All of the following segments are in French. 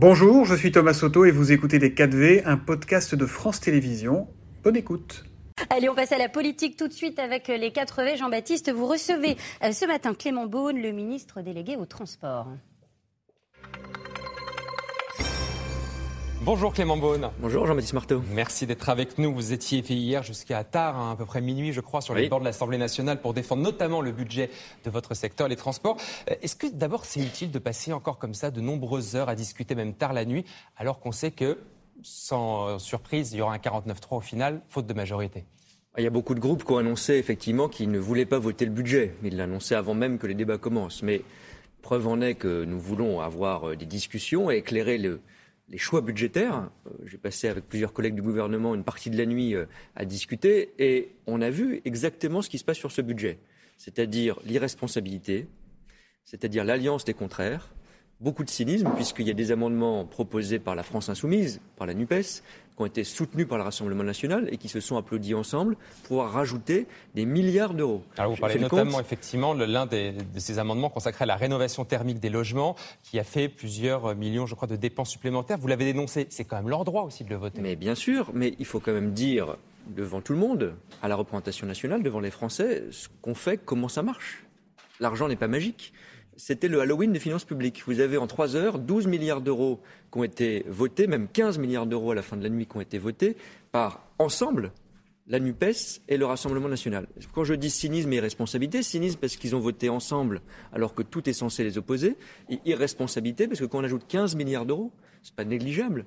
Bonjour, je suis Thomas Soto et vous écoutez Les 4V, un podcast de France Télévisions. Bonne écoute. Allez, on passe à la politique tout de suite avec les 4V. Jean-Baptiste, vous recevez euh, ce matin Clément Beaune, le ministre délégué au transport. Bonjour Clément Beaune. Bonjour Jean-Baptiste Marteau. Merci d'être avec nous. Vous étiez fait hier jusqu'à tard, hein, à peu près minuit, je crois, sur les bords de l'Assemblée nationale pour défendre notamment le budget de votre secteur, les transports. Euh, est-ce que d'abord c'est utile de passer encore comme ça de nombreuses heures à discuter, même tard la nuit, alors qu'on sait que, sans surprise, il y aura un 49-3 au final, faute de majorité? Il y a beaucoup de groupes qui ont annoncé effectivement qu'ils ne voulaient pas voter le budget. Ils l'annonçaient avant même que les débats commencent. Mais preuve en est que nous voulons avoir euh, des discussions et éclairer le, les choix budgétaires. Euh, j'ai passé avec plusieurs collègues du gouvernement une partie de la nuit euh, à discuter et on a vu exactement ce qui se passe sur ce budget, c'est-à-dire l'irresponsabilité, c'est-à-dire l'alliance des contraires, beaucoup de cynisme puisqu'il y a des amendements proposés par la France insoumise, par la NUPES, qui ont été soutenus par le Rassemblement national et qui se sont applaudis ensemble pour rajouter des milliards d'euros. Alors vous parlez notamment effectivement l'un de ces amendements consacrés à la rénovation thermique des logements qui a fait plusieurs millions, je crois, de dépenses supplémentaires. Vous l'avez dénoncé, c'est quand même leur droit aussi de le voter. Mais bien sûr, mais il faut quand même dire devant tout le monde, à la représentation nationale, devant les Français, ce qu'on fait, comment ça marche. L'argent n'est pas magique c'était le Halloween des finances publiques. Vous avez en trois heures 12 milliards d'euros qui ont été votés, même 15 milliards d'euros à la fin de la nuit qui ont été votés par ensemble la NUPES et le Rassemblement national. Quand je dis cynisme et irresponsabilité, cynisme parce qu'ils ont voté ensemble alors que tout est censé les opposer, et irresponsabilité parce que quand on ajoute 15 milliards d'euros, c'est pas négligeable.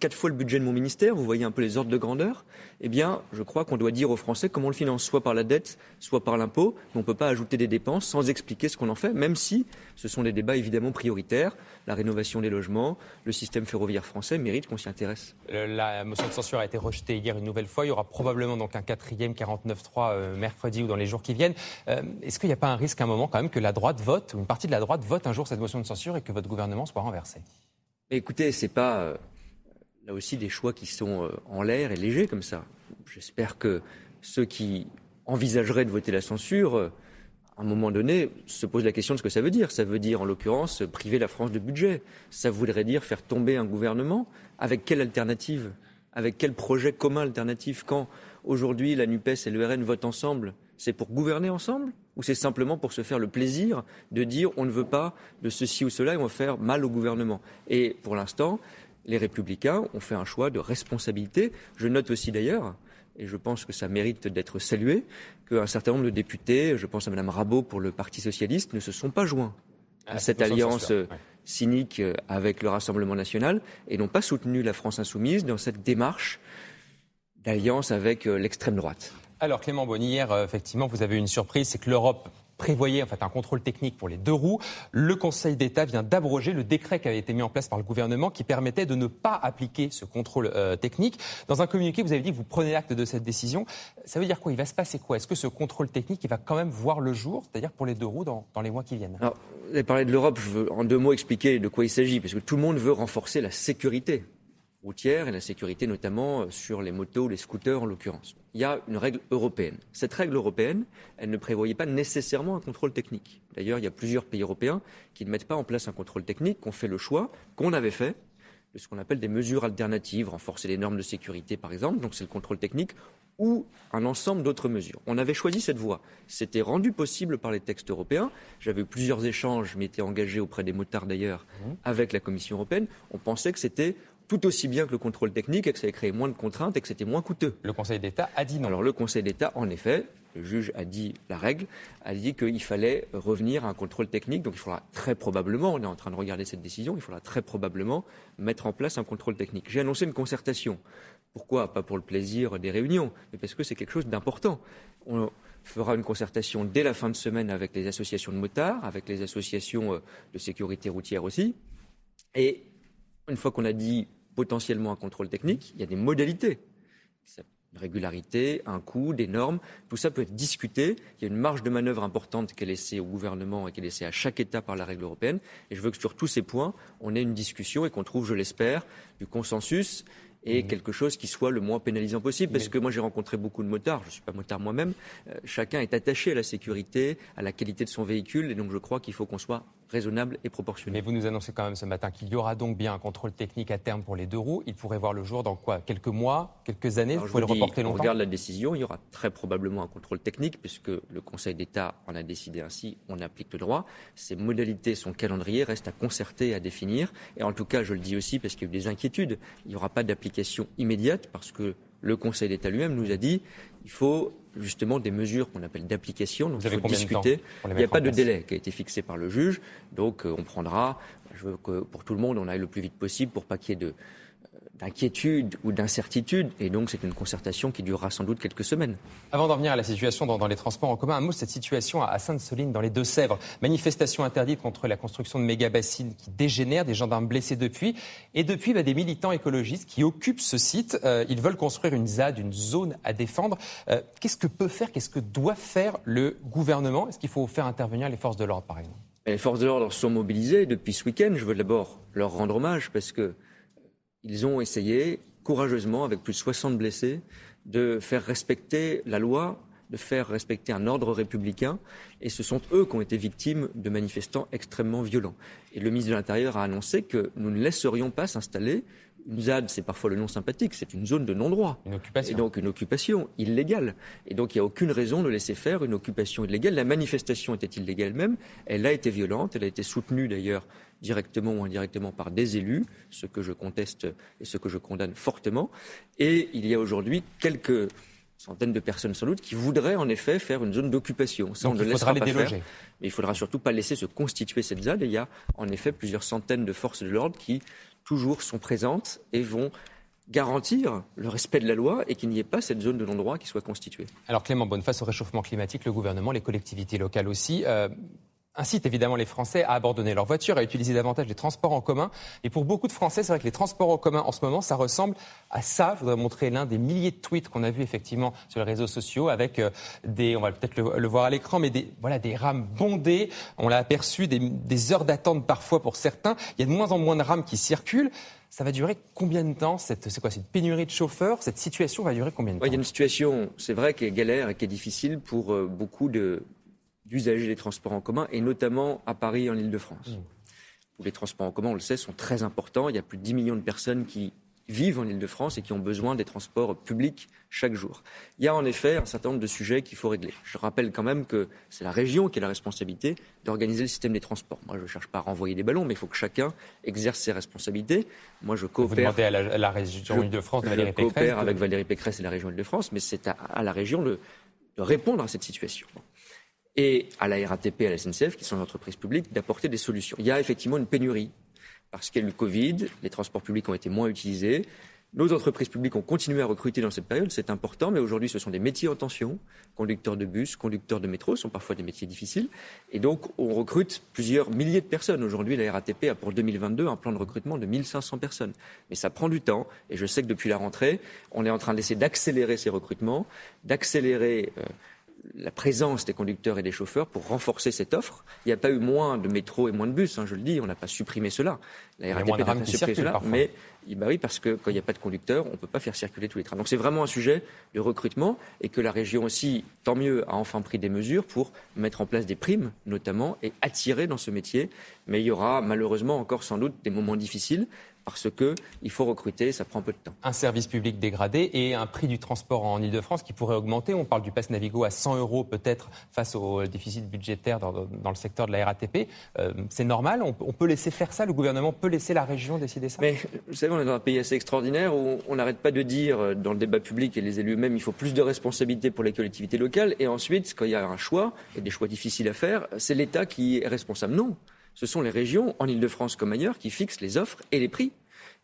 Quatre fois le budget de mon ministère, vous voyez un peu les ordres de grandeur, eh bien, je crois qu'on doit dire aux Français comment on le finance, soit par la dette, soit par l'impôt, mais on ne peut pas ajouter des dépenses sans expliquer ce qu'on en fait, même si ce sont des débats évidemment prioritaires. La rénovation des logements, le système ferroviaire français mérite qu'on s'y intéresse. La motion de censure a été rejetée hier une nouvelle fois. Il y aura probablement donc un quatrième 49-3 euh, mercredi ou dans les jours qui viennent. Euh, est-ce qu'il n'y a pas un risque à un moment quand même que la droite vote, ou une partie de la droite vote un jour cette motion de censure et que votre gouvernement soit renversé? Écoutez, c'est pas euh, là aussi des choix qui sont euh, en l'air et légers comme ça. J'espère que ceux qui envisageraient de voter la censure, euh, à un moment donné, se posent la question de ce que ça veut dire. Ça veut dire, en l'occurrence, priver la France de budget. Ça voudrait dire faire tomber un gouvernement. Avec quelle alternative? Avec quel projet commun alternatif? Quand aujourd'hui la NUPES et le RN votent ensemble, c'est pour gouverner ensemble? Ou c'est simplement pour se faire le plaisir de dire on ne veut pas de ceci ou cela et on va faire mal au gouvernement? Et pour l'instant, les républicains ont fait un choix de responsabilité. Je note aussi d'ailleurs, et je pense que ça mérite d'être salué, qu'un certain nombre de députés, je pense à Mme Rabault pour le Parti socialiste, ne se sont pas joints à ah, cette alliance cynique avec le Rassemblement national et n'ont pas soutenu la France insoumise dans cette démarche d'alliance avec euh, l'extrême droite. Alors Clément Bonnier, hier, euh, effectivement, vous avez eu une surprise, c'est que l'Europe prévoyait en fait un contrôle technique pour les deux roues. Le Conseil d'État vient d'abroger le décret qui avait été mis en place par le gouvernement qui permettait de ne pas appliquer ce contrôle euh, technique. Dans un communiqué, vous avez dit que vous prenez acte de cette décision. Ça veut dire quoi? Il va se passer quoi? Est-ce que ce contrôle technique va quand même voir le jour, c'est-à-dire pour les deux roues dans, les mois qui viennent? Alors, Vous avez parlé de l'Europe, je veux en deux mots expliquer de quoi il s'agit, parce que tout le monde veut renforcer la sécurité routière et la sécurité notamment euh, sur les motos, les scooters en l'occurrence. Il y a une règle européenne. Cette règle européenne, elle ne prévoyait pas nécessairement un contrôle technique. D'ailleurs, il y a plusieurs pays européens qui ne mettent pas en place un contrôle technique, qui ont fait le choix, qu'on avait fait, de ce qu'on appelle des mesures alternatives, renforcer les normes de sécurité par exemple, donc c'est le contrôle technique, ou un ensemble d'autres mesures. On avait choisi cette voie. C'était rendu possible par les textes européens. J'avais eu plusieurs échanges, je m'étais engagé auprès des motards d'ailleurs, mmh. avec la Commission européenne. On pensait que c'était tout aussi bien que le contrôle technique et que ça allait créé moins de contraintes et que c'était moins coûteux. Le Conseil d'État a dit non. Alors le Conseil d'État, en effet, le juge a dit la règle, a dit qu'il fallait revenir à un contrôle technique. Donc il faudra très probablement, on est en train de regarder cette décision, il faudra très probablement mettre en place un contrôle technique. J'ai annoncé une concertation. Pourquoi Pas pour le plaisir des réunions, mais parce que c'est quelque chose d'important. On fera une concertation dès la fin de semaine avec les associations de motards, avec les associations euh, de sécurité routière aussi. Et une fois qu'on a dit potentiellement un contrôle technique, il y a des modalités. Une régularité, un coût, des normes, tout ça peut être discuté. Il y a une marge de manœuvre importante qui est laissée au gouvernement et qui est laissée à chaque État par la règle européenne. Et je veux que sur tous ces points, on ait une discussion et qu'on trouve, je l'espère, du consensus et mmh. quelque chose qui soit le moins pénalisant possible. Parce que moi, j'ai rencontré beaucoup de motards, je ne suis pas motard moi-même. Euh, chacun est attaché à la sécurité, à la qualité de son véhicule, et donc je crois qu'il faut qu'on soit raisonnable et proportionné. Mais vous nous annoncez quand même ce matin qu'il y aura donc bien un contrôle technique à terme pour les deux roues. Il pourrait voir le jour dans quoi? Quelques mois Quelques années? Vous pouvez le reporter longtemps? On regarde la décision. Il y aura très probablement un contrôle technique puisque le Conseil d'État en a décidé ainsi. On applique le droit. Ses modalités, son calendrier restent à concerter, à définir. Et en tout cas, je le dis aussi parce qu'il y a eu des inquiétudes. Il n'y aura pas d'application immédiate parce que le Conseil d'État lui-même nous a dit il faut justement des mesures qu'on appelle d'application. Donc il faut discuter. Il n'y a pas de délai qui a été fixé par le juge. Donc euh, on prendra, je veux que pour tout le monde, on aille le plus vite possible pour pas qu'il y ait de d'inquiétude ou d'incertitude. Et donc, c'est une concertation qui durera sans doute quelques semaines. Avant d'en venir à la situation dans, les transports en commun, un mot de cette situation à Sainte-Soline, dans les Deux-Sèvres. Manifestation interdite contre la construction de méga-bassines qui dégénèrent, des gendarmes blessés depuis. Et depuis, bah, des militants écologistes qui occupent ce site. Euh, ils veulent construire une ZAD, une zone à défendre. Euh, qu'est-ce que peut faire, qu'est-ce que doit faire le gouvernement? Est-ce qu'il faut faire intervenir les forces de l'ordre, par exemple? Les forces de l'ordre sont mobilisées depuis ce week-end. Je veux d'abord leur rendre hommage parce que ils ont essayé courageusement, avec plus de 60 blessés, de faire respecter la loi, de faire respecter un ordre républicain. Et ce sont eux qui ont été victimes de manifestants extrêmement violents. Et le ministre de l'Intérieur a annoncé que nous ne laisserions pas s'installer une ZAD, c'est parfois le nom sympathique, c'est une zone de non-droit. Une occupation. Et donc une occupation illégale. Et donc il n'y a aucune raison de laisser faire une occupation illégale. La manifestation était illégale même. Elle a été violente. Elle a été soutenue d'ailleurs directement ou indirectement par des élus, ce que je conteste et ce que je condamne fortement. Et il y a aujourd'hui quelques centaines de personnes sans doute qui voudraient en effet faire une zone d'occupation. Ça, on ne laissera pas faire. Mais il faudra surtout pas laisser se constituer cette ZAD. Et il y a en effet plusieurs centaines de forces de l'ordre qui toujours sont présentes et vont garantir le respect de la loi et qu'il n'y ait pas cette zone de non-droit qui soit constituée. Alors Clément Bonne, face au réchauffement climatique, le gouvernement, les collectivités locales aussi, euh, incite évidemment les Français à abandonner leur voiture, à utiliser davantage les transports en commun. Et pour beaucoup de Français, c'est vrai que les transports en commun en ce moment, ça ressemble à ça. Je voudrais montrer l'un des milliers de tweets qu'on a vu effectivement sur les réseaux sociaux avec euh, des, on va peut-être le, voir à l'écran, mais des, voilà, des rames bondées. On l'a aperçu, des, des heures d'attente parfois pour certains. Il y a de moins en moins de rames qui circulent. Ça va durer combien de temps cette, C'est quoi cette pénurie de chauffeurs? Cette situation va durer combien de temps Il y a une situation, c'est vrai, qui est galère et qui est difficile pour euh, beaucoup de, d'usagers des transports en commun, et notamment à Paris, en Ile-de-France. Mmh. Où les transports en commun, on le sait, sont très importants. Il y a plus de 10 millions de personnes qui vivent en Ile-de-France et qui ont besoin des transports publics chaque jour. Il y a en effet un certain nombre de sujets qu'il faut régler. Je rappelle quand même que c'est la région qui a la responsabilité d'organiser le système des transports. Moi, je ne cherche pas à renvoyer des ballons, mais il faut que chacun exerce ses responsabilités. Moi, je coopère. Vous demandez à la, région Île-de-France, Valérie Pécresse. Je coopère avec Valérie Pécresse et la région Île-de-France, mais c'est à, la région de, de répondre à cette situation et à la RATP, à la SNCF, qui sont des entreprises publiques, d'apporter des solutions. Il y a effectivement une pénurie parce qu'il y a eu le Covid, les transports publics ont été moins utilisés. Nos entreprises publiques ont continué à recruter dans cette période, c'est important, mais aujourd'hui ce sont des métiers en tension. Conducteurs de bus, conducteurs de métro sont parfois des métiers difficiles. Et donc on recrute plusieurs milliers de personnes. Aujourd'hui, la RATP a pour 2022 un plan de recrutement de 1500 personnes. Mais ça prend du temps, et je sais que depuis la rentrée, on est en train d'essayer d'accélérer ces recrutements, d'accélérer. Euh, la présence des conducteurs et des chauffeurs pour renforcer cette offre. Il n'y a pas eu moins de métro et moins de bus, hein, je le dis, on n'a pas supprimé cela. La RATP n'a pas supprimé cela, mais bah oui, parce que quand il n'y a pas de conducteurs, on ne peut pas faire circuler tous les trains. Donc c'est vraiment un sujet de recrutement et que la région aussi, tant mieux, a enfin pris des mesures pour mettre en place des primes, notamment, et attirer dans ce métier. Mais il y aura malheureusement encore sans doute des moments difficiles parce qu'il faut recruter, ça prend peu de temps. Un service public dégradé et un prix du transport en Ile-de-France qui pourrait augmenter. On parle du pass Navigo à 100 euros peut-être face au déficit budgétaire dans, le secteur de la RATP. Euh, c'est normal on, peut laisser faire ça Le gouvernement peut laisser la région décider ça? Mais vous savez, on est dans un pays assez extraordinaire où on n'arrête pas de dire euh, dans le débat public et les élus eux-mêmes, il faut plus de responsabilités pour les collectivités locales. Et ensuite, quand il y a un choix, et des choix difficiles à faire, c'est l'État qui est responsable. Non ce sont les régions, en Ile-de-France comme ailleurs, qui fixent les offres et les prix.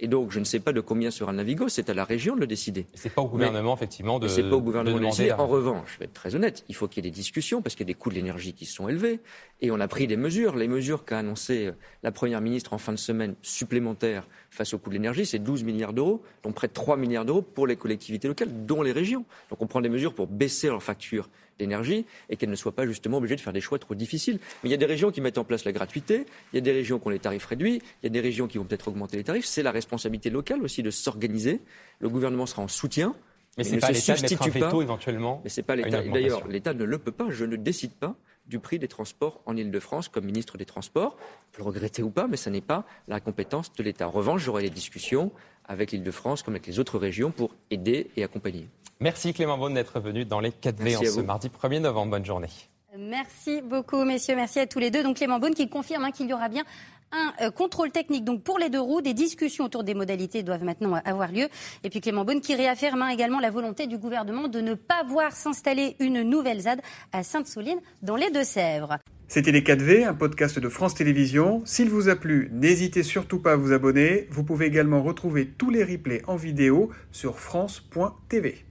Et donc, je ne sais pas de combien sera le Navigo, c'est à la région de le décider. C'est pas au gouvernement, effectivement, de. C'est pas au gouvernement de, décider. En revanche, je vais être très honnête, il faut qu'il y ait des discussions parce qu'il y a des coûts de l'énergie qui sont élevés. Et on a pris des mesures. Les mesures qu'a annoncées la Première ministre en fin de semaine supplémentaires face au coût de l'énergie, c'est 12 milliards d'euros, dont près de 3 milliards d'euros pour les collectivités locales, dont les régions. Donc on prend des mesures pour baisser leurs factures d'énergie et qu'elles ne soient pas justement obligées de faire des choix trop difficiles. Mais il y a des régions qui mettent en place la gratuité, il y a des régions qui ont les tarifs réduits, il y a des régions qui vont peut-être augmenter les tarifs. C'est la responsabilité locale aussi de s'organiser. Le gouvernement sera en soutien. Mais c'est pas l'État de mettre un veto éventuellement. Mais c'est pas l'État. D'ailleurs, l'État ne le peut pas. Je ne décide pas du prix des transports en Ile-de-France comme ministre des Transports. Vous le regrettez ou pas, mais ce n'est pas la compétence de l'État. En revanche, j'aurai les discussions avec l'Île-de-France comme avec les autres régions pour aider et accompagner. Merci Clément Beaune d'être venu dans les 4V en ce mardi 1er novembre. Bonne journée. Merci beaucoup, messieurs. Merci à tous les deux. Donc Clément Beaune qui confirme hein, qu'il y aura bien un euh, contrôle technique donc pour les deux roues. Des discussions autour des modalités doivent maintenant avoir lieu. Et puis Clément Beaune qui réaffirme hein, également la volonté du gouvernement de ne pas voir s'installer une nouvelle ZAD à Sainte-Soline dans les Deux-Sèvres. C'était Les 4V, un podcast de France Télévisions. S'il vous a plu, n'hésitez surtout pas à vous abonner. Vous pouvez également retrouver tous les replays en vidéo sur France.tv.